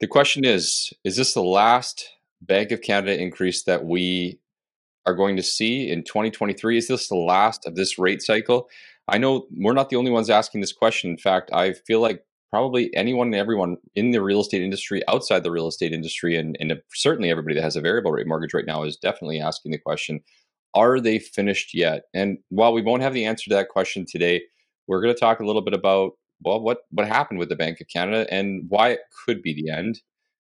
The question is Is this the last Bank of Canada increase that we are going to see in 2023? Is this the last of this rate cycle? I know we're not the only ones asking this question. In fact, I feel like probably anyone and everyone in the real estate industry, outside the real estate industry, and, and certainly everybody that has a variable rate mortgage right now is definitely asking the question Are they finished yet? And while we won't have the answer to that question today, we're going to talk a little bit about well, what what happened with the Bank of Canada and why it could be the end,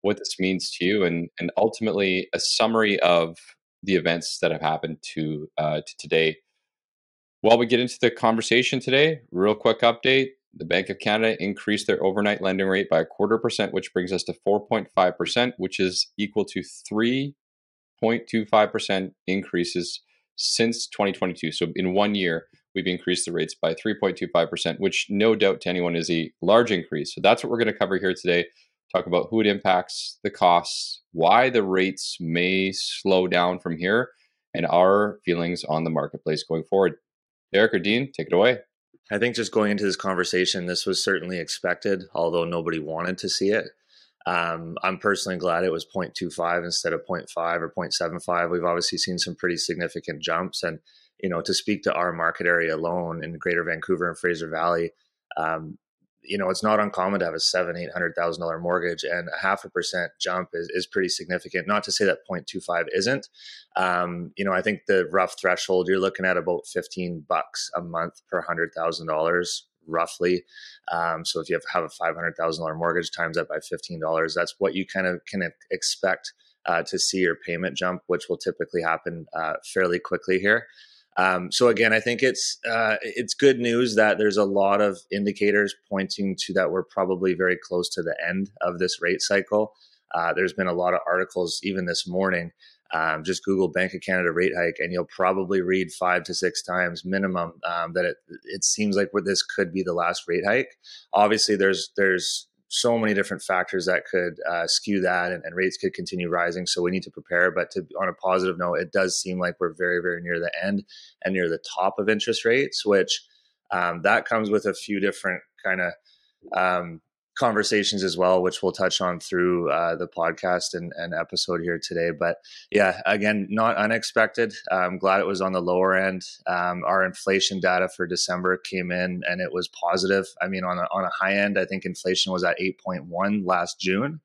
what this means to you, and and ultimately a summary of the events that have happened to uh, to today. While we get into the conversation today, real quick update: the Bank of Canada increased their overnight lending rate by a quarter percent, which brings us to 4.5 percent, which is equal to 3.25 percent increases since 2022. So in one year, we've increased the rates by 3.25%, which no doubt to anyone is a large increase. So that's what we're going to cover here today. Talk about who it impacts, the costs, why the rates may slow down from here, and our feelings on the marketplace going forward. Derek or Dean, take it away. I think just going into this conversation, this was certainly expected, although nobody wanted to see it. Um, I'm personally glad it was 0.25 instead of 0.5 or 0.75. We've obviously seen some pretty significant jumps, and you know, to speak to our market area alone in Greater Vancouver and Fraser Valley, um, you know, it's not uncommon to have a seven, eight hundred thousand dollar mortgage, and a half a percent jump is, is pretty significant. Not to say that 0.25 isn't. Um, you know, I think the rough threshold you're looking at about fifteen bucks a month per hundred thousand dollars, roughly. Um, so if you have, have a five hundred thousand dollar mortgage times that by fifteen dollars, that's what you kind of can expect uh, to see your payment jump, which will typically happen uh, fairly quickly here. Um, so again, I think it's uh, it's good news that there's a lot of indicators pointing to that we're probably very close to the end of this rate cycle. Uh, there's been a lot of articles even this morning. Um, just Google Bank of Canada rate hike, and you'll probably read five to six times minimum um, that it it seems like this could be the last rate hike. Obviously, there's there's so many different factors that could uh, skew that and, and, rates could continue rising. So we need to prepare. But to, on a positive note, it does seem like we're very, very near the end and near the top of interest rates, which um, that comes with a few different kind of um, conversations as well, which we'll touch on through uh, the podcast and, and, episode here today. But yeah, again, not unexpected. I'm glad it was on the lower end. Um, our inflation data for December came in and it was positive. I mean, on a, on a high end, I think inflation was at 8.1 last June.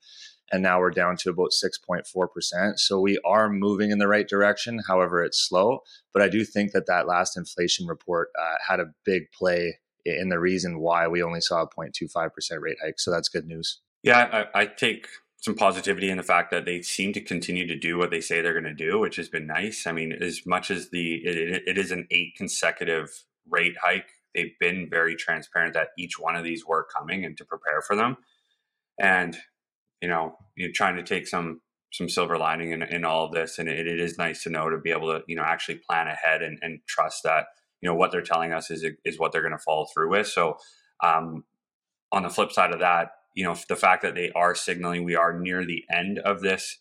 And now we're down to about 6.4%. So we are moving in the right direction. However, it's slow. But I do think that that last inflation report uh, had a big play in the reason why we only saw a 0.25% rate hike. So that's good news. Yeah, I, I take some positivity in the fact that they seem to continue to do what they say they're going to do, which has been nice. I mean, as much as the it, it is an eight consecutive rate hike, they've been very transparent that each one of these were coming and to prepare for them. And you know, you're trying to take some some silver lining in, in all of this, and it, it is nice to know to be able to you know actually plan ahead and, and trust that you know what they're telling us is is what they're going to follow through with. So um, on the flip side of that, you know the fact that they are signaling we are near the end of this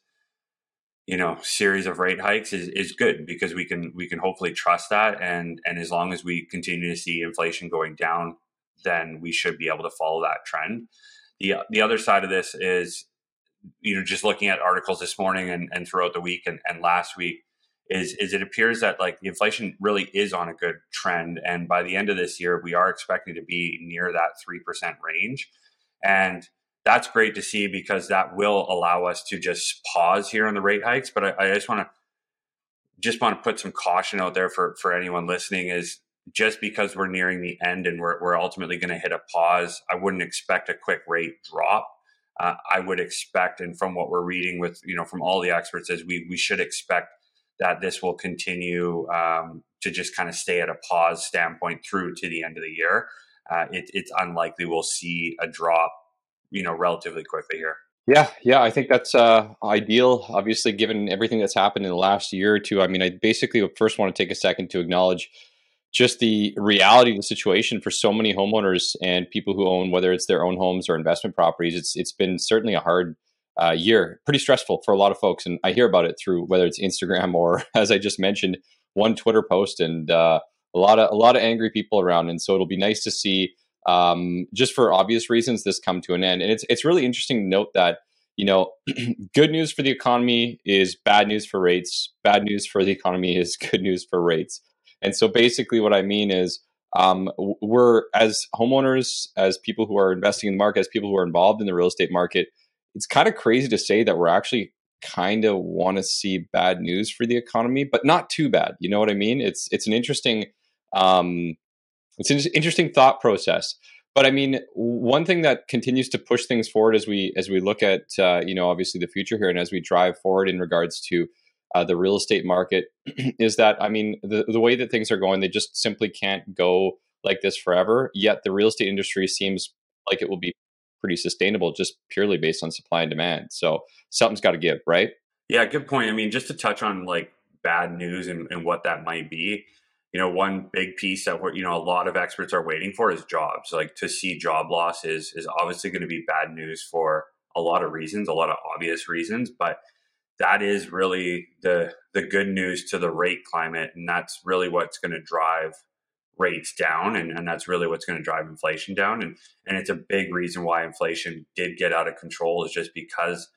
you know series of rate hikes is, is good because we can we can hopefully trust that and and as long as we continue to see inflation going down then we should be able to follow that trend the the other side of this is you know just looking at articles this morning and, and throughout the week and, and last week is is it appears that like the inflation really is on a good trend and by the end of this year we are expecting to be near that 3% range. And that's great to see because that will allow us to just pause here on the rate hikes. But i, I just want to just want to put some caution out there for for anyone listening is just because we're nearing the end and we're, we're ultimately going to hit a pause i wouldn't expect a quick rate drop. Uh, i would expect and from what we're reading with you know from all the experts is we we should expect that this will continue um, to just kind of stay at a pause standpoint through to the end of the year. Uh, it, it's unlikely we'll see a drop, you know, relatively quickly here. Yeah, yeah, I think that's uh, ideal. Obviously, given everything that's happened in the last year or two, I mean, I basically first want to take a second to acknowledge just the reality of the situation for so many homeowners and people who own, whether it's their own homes or investment properties. It's it's been certainly a hard uh, year. Pretty stressful for a lot of folks, and I hear about it through whether it's Instagram or, as I just mentioned, one Twitter post, and uh, a lot of a lot of angry people around. And so it'll be nice to see, um, just for obvious reasons, this come to an end. And it's it's really interesting to note that you know, good news for the economy is bad news for rates. Bad news for the economy is good news for rates. And so basically, what I mean is, um, we're as homeowners, as people who are investing in the market, as people who are involved in the real estate market, it's kind of crazy to say that we're actually kind of want to see bad news for the economy, but not too bad. You know what I mean? It's it's an interesting um, it's an interesting thought process. But I mean, one thing that continues to push things forward as we as we look at uh, you know obviously the future here and as we drive forward in regards to uh, the real estate market is that I mean the the way that things are going, they just simply can't go like this forever. Yet the real estate industry seems like it will be pretty sustainable just purely based on supply and demand. So something's got to give, right? Yeah, good point. I mean, just to touch on like bad news and, and what that might be you know, one big piece that we're, you know, a lot of experts are waiting for is jobs. Like to see job loss is is obviously going to be bad news for a lot of reasons, a lot of obvious reasons, but that is really the the good news to the rate climate, and that's really what's going to drive rates down, and, and that's really what's going to drive inflation down, and and it's a big reason why inflation did get out of control is just because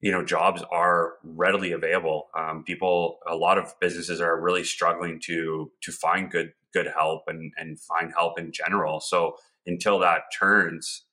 you know jobs are readily available. Um, people a lot of businesses are really struggling to to find good good help and and find help in general. So until that turns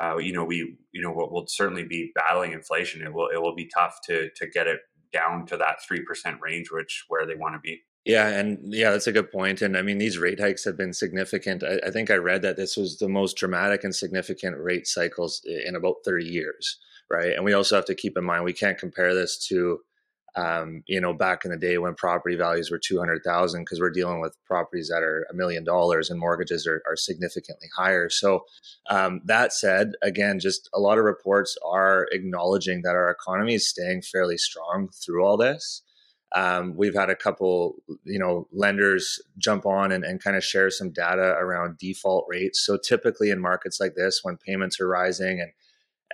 uh, you know we you know we'll, we'll certainly be battling inflation. It will it will be tough to to get it down to that 3% range which where they want to be yeah, and yeah, that's a good point. And I mean, these rate hikes have been significant. I, I, think I read that this was the most dramatic and significant rate cycles in about 30 years right? And we also have to keep in mind we can't compare this to, um, you know, back in the day when property values were two hundred thousand because we're dealing with properties that are a million dollars and mortgages are, are significantly higher. So um, that said, again, just a lot of reports are acknowledging that our economy is staying fairly strong through all this. Um, we've had a couple, you know, lenders jump on and, and kind of share some data around default rates. So typically in markets like this, when payments are rising and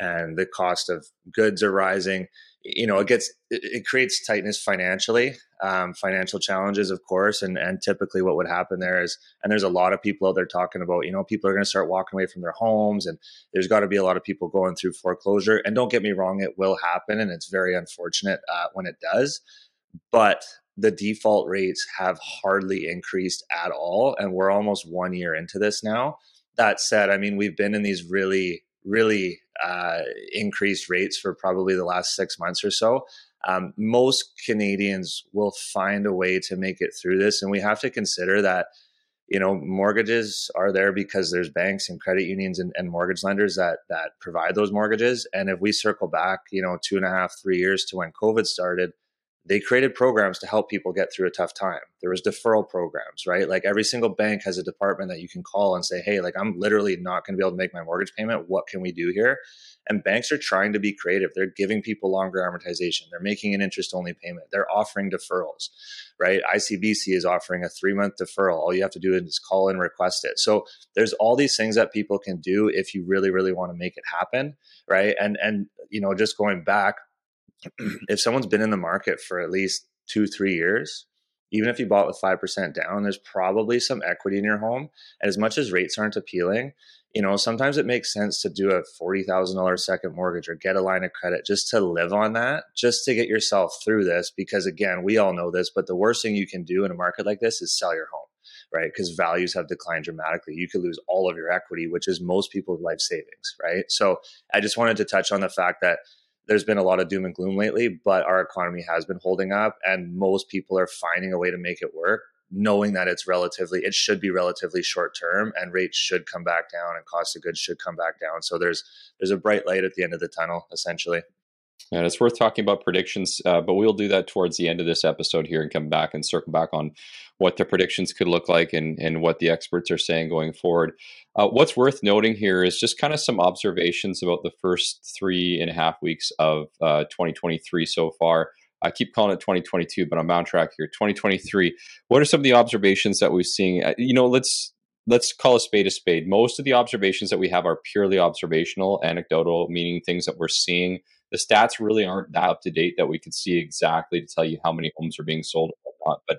and the cost of goods are rising you know it gets it, it creates tightness financially um, financial challenges of course and and typically what would happen there is and there's a lot of people out there talking about you know people are going to start walking away from their homes and there's got to be a lot of people going through foreclosure and don't get me wrong it will happen and it's very unfortunate uh, when it does but the default rates have hardly increased at all and we're almost one year into this now that said i mean we've been in these really really uh, increased rates for probably the last six months or so. Um, most Canadians will find a way to make it through this, and we have to consider that you know mortgages are there because there's banks and credit unions and, and, mortgage lenders that that provide those mortgages. And if we circle back, you know, two and a half, three years to when COVID started, they created programs to help people get through a tough time. There was deferral programs, right? Like every single bank has a department that you can call and say, "Hey, like I'm literally not going to be able to make my mortgage payment. What can we do here?" And banks are trying to be creative. They're giving people longer amortization. They're making an interest-only payment. They're offering deferrals, right? ICBC is offering a 3-month deferral. All you have to do is call and request it. So there's all these things that people can do if you really really want to make it happen, right? And and you know, just going back if someone's been in the market for at least two, three years, even if you bought with 5% down, there's probably some equity in your home. And as much as rates aren't appealing, you know, sometimes it makes sense to do a $40,000 second mortgage or get a line of credit just to live on that, just to get yourself through this. Because again, we all know this, but the worst thing you can do in a market like this is sell your home, right? Because values have declined dramatically. You could lose all of your equity, which is most people's life savings, right? So I just wanted to touch on the fact that there's been a lot of doom and gloom lately, but our economy has been holding up and most people are finding a way to make it work, knowing that it's relatively, it should be relatively short term and rates should come back down and cost of goods should come back down. So there's, there's a bright light at the end of the tunnel, essentially. And it's worth talking about predictions, uh, but we'll do that towards the end of this episode here and come back and circle back on what the predictions could look like and, and what the experts are saying going forward. Uh, what's worth noting here is just kind of some observations about the first three and a half weeks of uh, 2023 so far. I keep calling it 2022, but I'm on track here. 2023. What are some of the observations that we're seeing? Uh, you know, let's let's call a spade a spade. Most of the observations that we have are purely observational, anecdotal, meaning things that we're seeing the stats really aren't that up to date that we could see exactly to tell you how many homes are being sold or not. But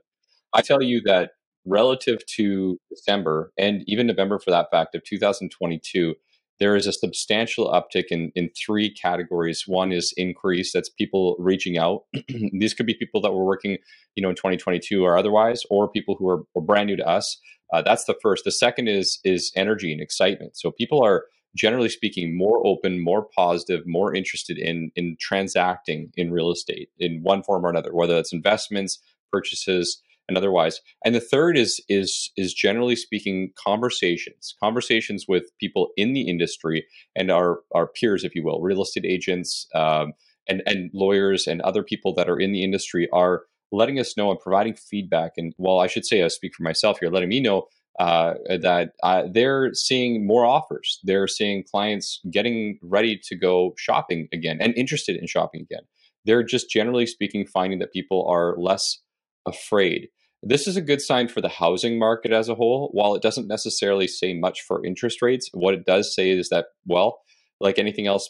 I tell you that relative to December and even November for that fact of 2022, there is a substantial uptick in, in three categories. One is increase, that's people reaching out. These could be people that were working, you know, in 2022 or otherwise, or people who are, are brand new to us. Uh, that's the first. The second is is energy and excitement. So people are generally speaking more open, more positive, more interested in in transacting in real estate in one form or another, whether that's investments, purchases, and otherwise. And the third is is is generally speaking conversations, conversations with people in the industry and our our peers, if you will, real estate agents um, and and lawyers and other people that are in the industry are letting us know and providing feedback. And well, I should say, I speak for myself here, letting me know uh, that uh, they're seeing more offers. They're seeing clients getting ready to go shopping again and interested in shopping again. They're just generally speaking finding that people are less afraid. This is a good sign for the housing market as a whole. While it doesn't necessarily say much for interest rates, what it does say is that, well, like anything else,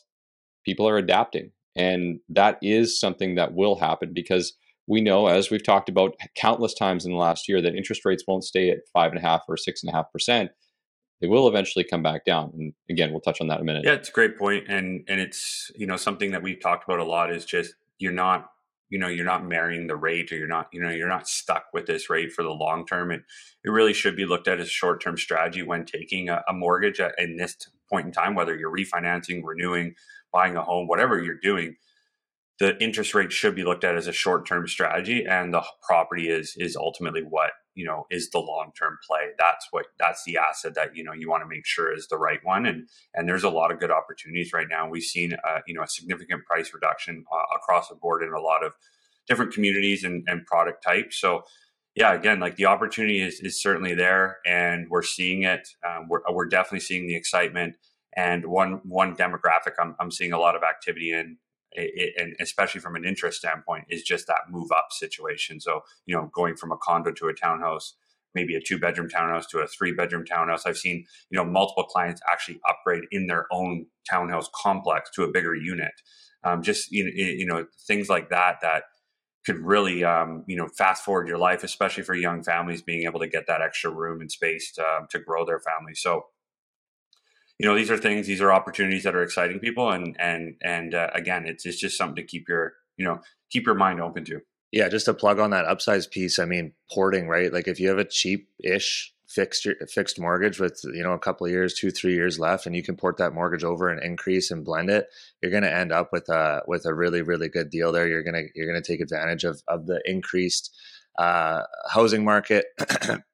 people are adapting. And that is something that will happen because we know, as we've talked about countless times in the last year, that interest rates won't stay at five and a half or six and a half percent. They will eventually come back down. And again, we'll touch on that in a minute. Yeah, it's a great point. And and it's, you know, something that we've talked about a lot is just you're not you know you're not marrying the rate or you're not you know you're not stuck with this rate for the long term it it really should be looked at as a short term strategy when taking a, a mortgage at, in this point in time whether you're refinancing renewing buying a home whatever you're doing the interest rate should be looked at as a short term strategy and the property is is ultimately what you know is the long term play. That's what that's the asset that you know you want to make sure is the right one and and there's a lot of good opportunities right now. We've seen uh, you know a significant price reduction uh, across the board in a lot of different communities and, and product types. So yeah again like the opportunity is, is certainly there and we're seeing it. Um, we're, we're definitely seeing the excitement and one one demographic I'm, I'm seeing a lot of activity in it, and especially from an interest standpoint, is just that move up situation. So, you know, going from a condo to a townhouse, maybe a two bedroom townhouse to a three bedroom townhouse. I've seen, you know, multiple clients actually upgrade in their own townhouse complex to a bigger unit. Um, just, you know, you know, things like that, that could really, um, you know, fast forward your life, especially for young families being able to get that extra room and space to, um, to grow their family. So, you know these are things these are opportunities that are exciting people and and and uh, again it's, it's just something to keep your you know keep your mind open to. Yeah just to plug on that upsize piece i mean porting right? Like if you have a cheap-ish fixed fixed mortgage with you know a couple of years two three years left and you can port that mortgage over and increase and blend it you're going to end up with a with a really really good deal there. You're going to you're going to take advantage of of the increased uh, housing market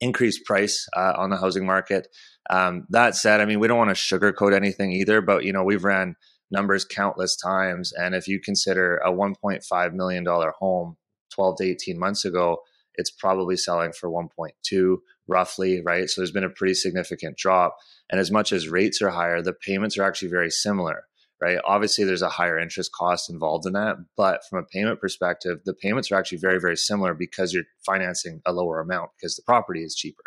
increased price uh, on the housing market um, that said, I mean, we don't want to sugarcoat anything either, but you know, we've ran numbers countless times, and if you consider a 1.5 million dollar home 12 to 18 months ago, it's probably selling for 1.2 roughly, right? So there's been a pretty significant drop, and as much as rates are higher, the payments are actually very similar right? Obviously, there's a higher interest cost involved in that, but from a payment perspective, the payments are actually very, very similar because you're financing a lower amount because the property is cheaper.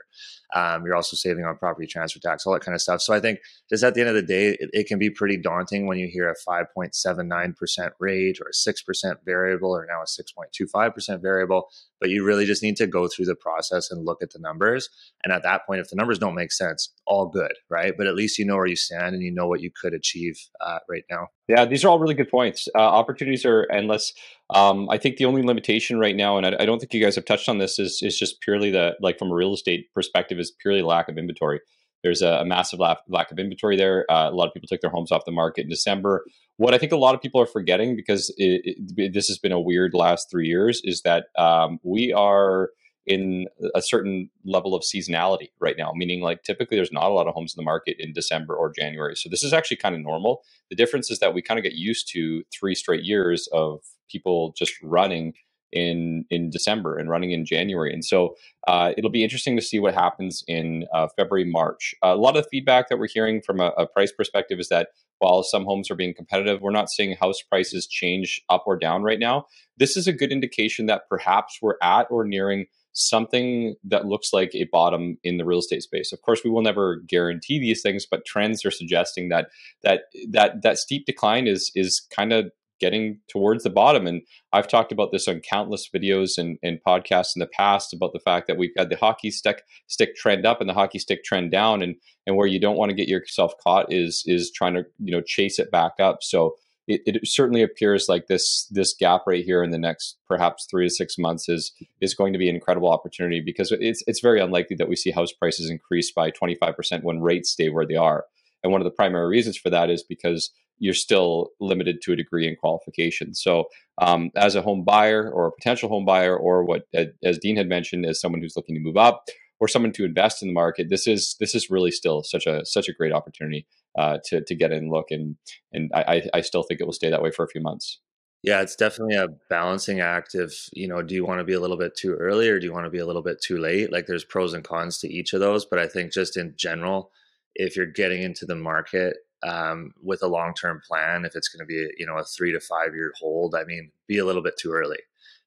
Um, you're also saving on property transfer tax, all that kind of stuff. So I think just at the end of the day, it, it can be pretty daunting when you hear a 5.79% rate or a 6% variable or now a 6.25% variable. But you really just need to go through the process and look at the numbers. And at that point, if the numbers don't make sense, all good, right? But at least you know where you stand and you know what you could achieve uh, right now. Yeah, these are all really good points. Uh, opportunities are endless. Um, I think the only limitation right now, and I, I, don't think you guys have touched on this, is is just purely the like from a real estate perspective, is purely lack of inventory. There's a, a massive lack, lack of inventory there. Uh, a lot of people took their homes off the market in December. What I think a lot of people are forgetting, because it, it, this has been a weird last three years, is that um, we are in a certain level of seasonality right now, meaning like typically there's not a lot of homes in the market in December or January. So this is actually kind of normal. The difference is that we kind of get used to three straight years of people just running in in December and running in January. And so uh, it'll be interesting to see what happens in uh, February, March. Uh, a lot of the feedback that we're hearing from a, a, price perspective is that while some homes are being competitive, we're not seeing house prices change up or down right now. This is a good indication that perhaps we're at or nearing something that looks like a bottom in the real estate space. Of course, we will never guarantee these things, but trends are suggesting that that that that steep decline is is kind of getting towards the bottom. And I've talked about this on countless videos and, and podcasts in the past about the fact that we've had the hockey stick stick trend up and the hockey stick trend down, and and where you don't want to get yourself caught is is trying to you know chase it back up. So it, it, certainly appears like this this gap right here in the next perhaps three to six months is is going to be an incredible opportunity because it's it's very unlikely that we see house prices increase by 25% when rates stay where they are. And one of the primary reasons for that is because you're still limited to a degree in qualification. So, um, as a home buyer or a potential home buyer, or what, as Dean had mentioned, as someone who's looking to move up or someone to invest in the market, this is this is really still such a such a great opportunity uh, to to get in look, and and I, I still think it will stay that way for a few months. Yeah, it's definitely a balancing act. If you know, do you want to be a little bit too early or do you want to be a little bit too late? Like, there's pros and cons to each of those, but I think just in general, if you're getting into the market um, with a long term plan, if it's going to be you know a three to five year hold, I mean, be a little bit too early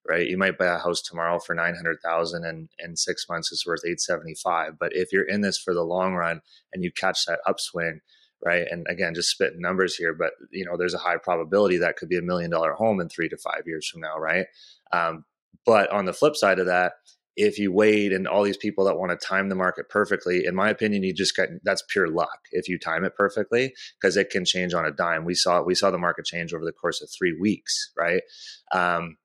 right? You might buy a house tomorrow for 900,000 and in six months it's worth 875. But if you're in this for the long run and you catch that upswing, right? And again, just spitting numbers here, but you know, there's a high probability that could be a million dollar home in three to five years from now, right? Um, but on the flip side of that, if you wait and all these people that want to time the market perfectly, in my opinion, you just get that's pure luck if you time it perfectly because it can change on a dime. We saw we saw the market change over the course of three weeks, right? Um,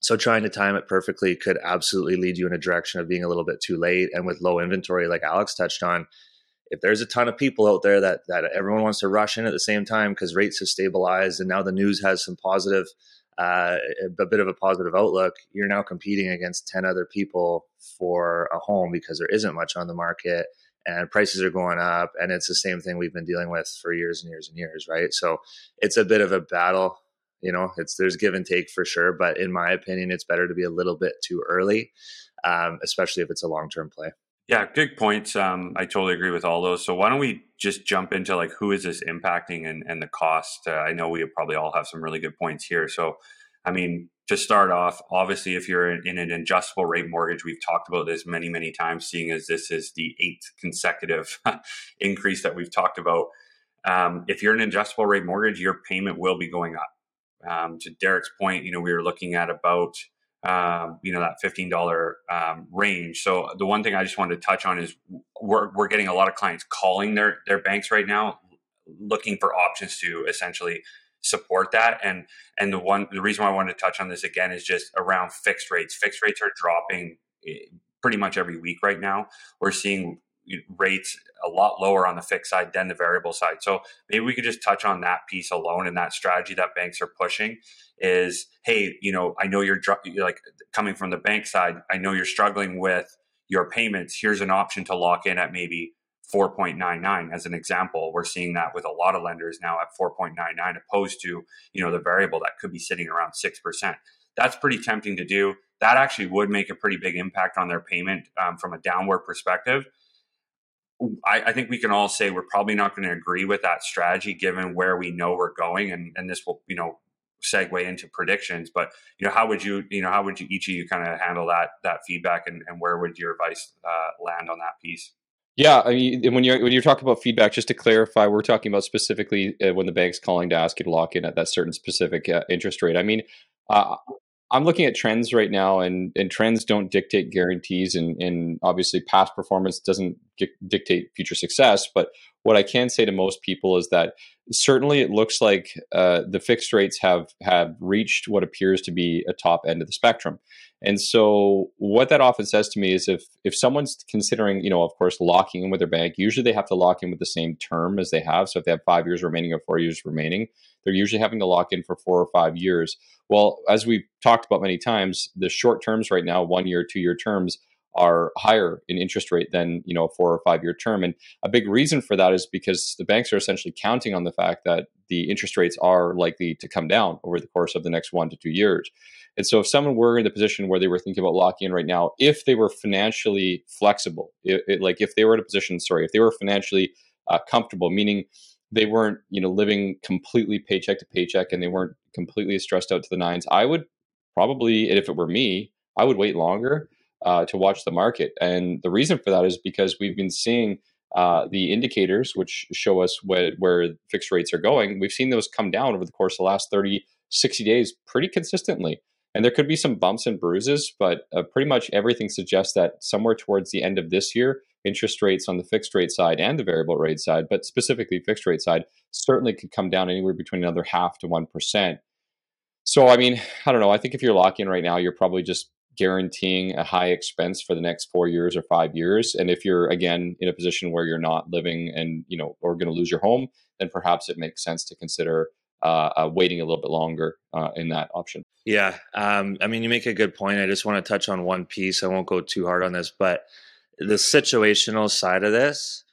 so trying to time it perfectly could absolutely lead you in a direction of being a little bit too late. And with low inventory, like Alex touched on, if there's a ton of people out there that that everyone wants to rush in at the same time because rates have stabilized and now the news has some positive uh, a bit of a positive outlook you're now competing against 10 other people for a home because there isn't much on the market and prices are going up and it's the same thing we've been dealing with for years and years and years right so it's a bit of a battle you know it's there's give and take for sure but in my opinion it's better to be a little bit too early um, especially if it's a long-term play yeah, good points. Um, I totally agree with all those. So why don't we just jump into like who is this impacting and, and the cost? Uh, I know we probably all have some really good points here. So, I mean, to start off, obviously, if you're in, in an adjustable rate mortgage, we've talked about this many, many times, seeing as this is the eighth consecutive increase that we've talked about. Um, if you're an adjustable rate mortgage, your payment will be going up. Um, to Derek's point, you know, we were looking at about um, you know that $15 um, range. So the one thing i just wanted to touch on is we're, we're getting a lot of clients calling their their banks right now looking for options to essentially support that. And and the one the reason why i wanted to touch on this again is just around fixed rates. Fixed rates are dropping eh, pretty much every week right now. We're seeing rates a lot lower on the fixed side than the variable side. So maybe we could just touch on that piece alone and that strategy that banks are pushing is, hey, you know, I know you're, you're like coming from the bank side. I know you're struggling with your payments. Here's an option to lock in at maybe 4.99 as an example. We're seeing that with a lot of lenders now at 4.99 opposed to, you know, the variable that could be sitting around 6%. That's pretty tempting to do. That actually would make a pretty big impact on their payment um, from a downward perspective. I, I, think we can all say we're probably not going to agree with that strategy given where we know we're going, and and this will you know segue into predictions. But you know, how would you you know how would you each of you kind of handle that that feedback, and, and where would your advice uh, land on that piece? Yeah, I mean, when you're when you're talking about feedback, just to clarify, we're talking about specifically uh, when the bank's calling to ask you to lock in at that certain specific uh, interest rate. I mean, uh, I'm looking at trends right now, and, and trends don't dictate guarantees, and, and obviously past performance doesn't dictate future success. But what I can say to most people is that certainly it looks like uh, the fixed rates have have reached what appears to be a top end of the spectrum. And so what that often says to me is if if someone's considering, you know, of course, locking in with their bank, usually they have to lock in with the same term as they have. So if they have five years remaining or four years remaining, they're usually having to lock in for four or five years. Well, as we've talked about many times, the short terms right now, one year, two year terms, are higher in interest rate than you know a four or five year term. And a big reason for that is because the banks are essentially counting on the fact that the interest rates are likely to come down over the course of the next one to two years. And so if someone were in the position where they were thinking about locking in right now if they were financially flexible it, it, like if they were in a position sorry if they were financially uh, comfortable meaning they weren't you know living completely paycheck to paycheck and they weren't completely stressed out to the nines i would probably if it were me i would wait longer uh, to watch the market and the reason for that is because we've been seeing uh, the indicators, which show us where, where fixed rates are going, we've seen those come down over the course of the last 30, 60 days pretty consistently. And there could be some bumps and bruises, but uh, pretty much everything suggests that somewhere towards the end of this year, interest rates on the fixed rate side and the variable rate side, but specifically fixed rate side, certainly could come down anywhere between another half to 1%. So, I mean, I don't know. I think if you're locking right now, you're probably just guaranteeing a high expense for the next four years or five years. And if you're again in a position where you're not living and you know or going to lose your home, then perhaps it makes sense to consider uh, uh, waiting a little bit longer uh, in that option. Yeah, um, I mean, you make a good point. I just want to touch on one piece. I won't go too hard on this, but the situational side of this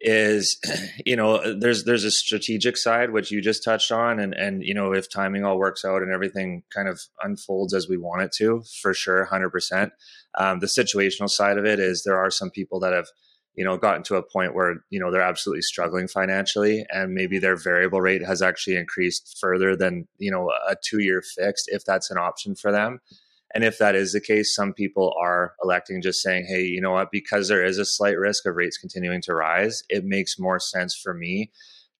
is you know there's there's a strategic side which you just touched on and and you know if timing all works out and everything kind of unfolds as we want it to for sure 100% um, the situational side of it is there are some people that have you know gotten to a point where you know they're absolutely struggling financially and maybe their variable rate has actually increased further than you know a two year fixed if that's an option for them and if that is the case, some people are electing just saying, hey, you know what, because there is a slight risk of rates continuing to rise, it makes more sense for me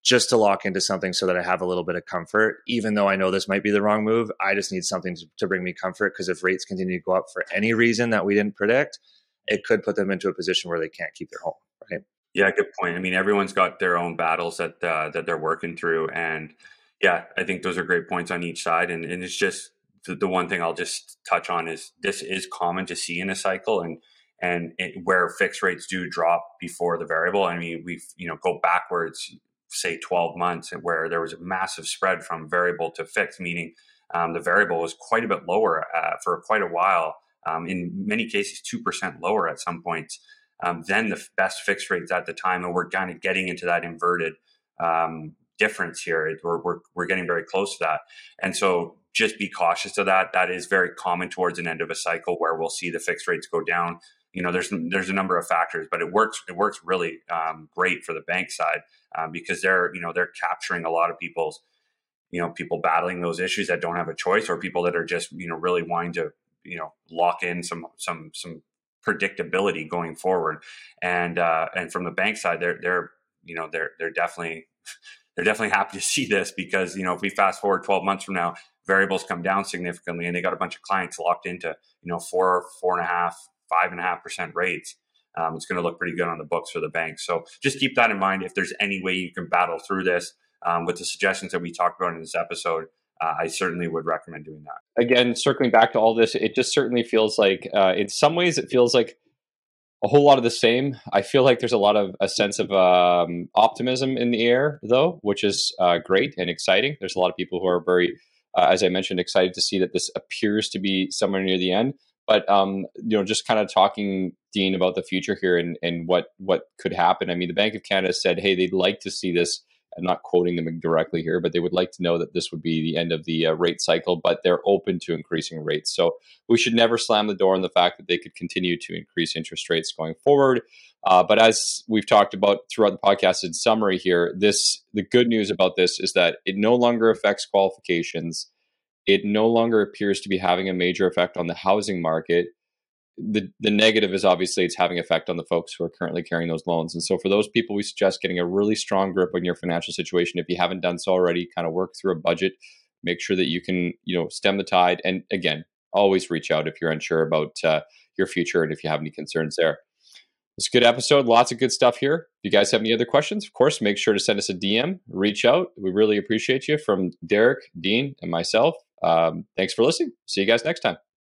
just to lock into something so that I have a little bit of comfort. Even though I know this might be the wrong move, I just need something to, to bring me comfort because if rates continue to go up for any reason that we didn't predict, it could put them into a position where they can't keep their home, right? Yeah, good point. I mean, everyone's got their own battles that uh, that they're working through, and yeah, I think those are great points on each side. And, and it's just the, the one thing I'll just touch on is this is common to see in a cycle and and it, where fixed rates do drop before the variable. I mean, we've you know go backwards, say 12 months, where there was a massive spread from variable to fixed, meaning um, the variable was quite a bit lower uh, for quite a while. Um, in many cases, two percent lower at some points um, than the best fixed rates at the time, and we're kind of getting into that inverted um, difference here. We're, we're, we're getting very close to that. And so just be cautious of that. That is very common towards an end of a cycle where we'll see the fixed rates go down. You know, there's there's a number of factors, but it works. It works really um, great for the bank side um, because they're you know they're capturing a lot of people's you know people battling those issues that don't have a choice or people that are just you know really wanting to you know lock in some some some predictability going forward and uh and from the bank side they're they're you know they're they're definitely they're definitely happy to see this because you know if we fast forward 12 months from now variables come down significantly and they got a bunch of clients locked into you know four four and a half five and a half percent rates um, it's going to look pretty good on the books for the bank so just keep that in mind if there's any way you can battle through this um, with the suggestions that we talked about in this episode uh, I certainly would recommend doing that. Again, circling back to all this, it just certainly feels like, uh, in some ways, it feels like a whole lot of the same. I feel like there's a lot of a sense of um, optimism in the air, though, which is uh, great and exciting. There's a lot of people who are very uh, as I mentioned, excited to see that this appears to be somewhere near the end. But um, you know, just kind of talking, Dean, about the future here and and what what could happen. I mean, the Bank of Canada said, hey, they'd like to see this I'm not quoting them directly here, but they would like to know that this would be the end of the uh, rate cycle, but they're open to increasing rates. So we should never slam the door on the fact that they could continue to increase interest rates going forward. Uh, but as we've talked about throughout the podcast in summary here, this the good news about this is that it no longer affects qualifications. It no longer appears to be having a major effect on the housing market the the negative is obviously it's having effect on the folks who are currently carrying those loans. And so for those people, we suggest getting a really strong grip on your financial situation. If you haven't done so already, kind of work through a budget, make sure that you can you know stem the tide. And again, always reach out if you're unsure about uh, your future and if you have any concerns there. It's a good episode. Lots of good stuff here. If you guys have any other questions, of course, make sure to send us a DM, reach out. We really appreciate you from Derek, Dean, and myself. Um, thanks for listening. See you guys next time.